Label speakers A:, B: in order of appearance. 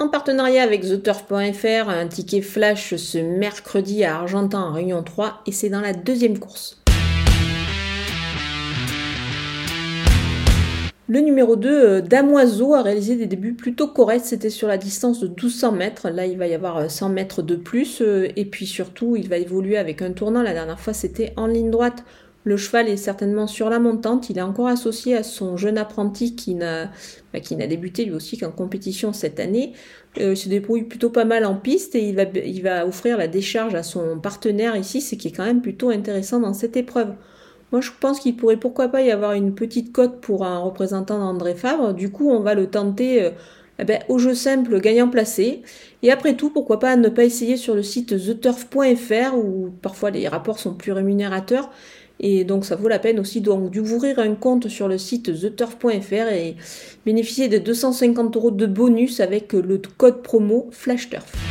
A: En partenariat avec TheTurf.fr, un ticket flash ce mercredi à Argentan en Réunion 3 et c'est dans la deuxième course. Le numéro 2, euh, Damoiseau, a réalisé des débuts plutôt corrects. C'était sur la distance de 1200 mètres. Là, il va y avoir 100 euh, mètres de plus. Euh, et puis surtout, il va évoluer avec un tournant. La dernière fois, c'était en ligne droite. Le cheval est certainement sur la montante. Il est encore associé à son jeune apprenti qui n'a bah, débuté lui aussi qu'en compétition cette année. il se débrouille plutôt pas mal en piste et il va, offrir la décharge à son partenaire ici, ce qui est quand même plutôt intéressant dans cette épreuve. Moi, je pense qu'il pourrait pourquoi pas y avoir une petite cote pour un représentant d'André Fabre. Du coup, on va le tenter euh, eh ben, au jeu simple gagnant placé. Et après tout, pourquoi pas ne pas essayer sur le site theturf.fr où parfois les rapports sont plus rémunérateurs. Et donc ça vaut la peine aussi donc d'ouvrir un compte sur le site theturf.fr et bénéficier de 250 euros de bonus avec le code promo FlashTurf.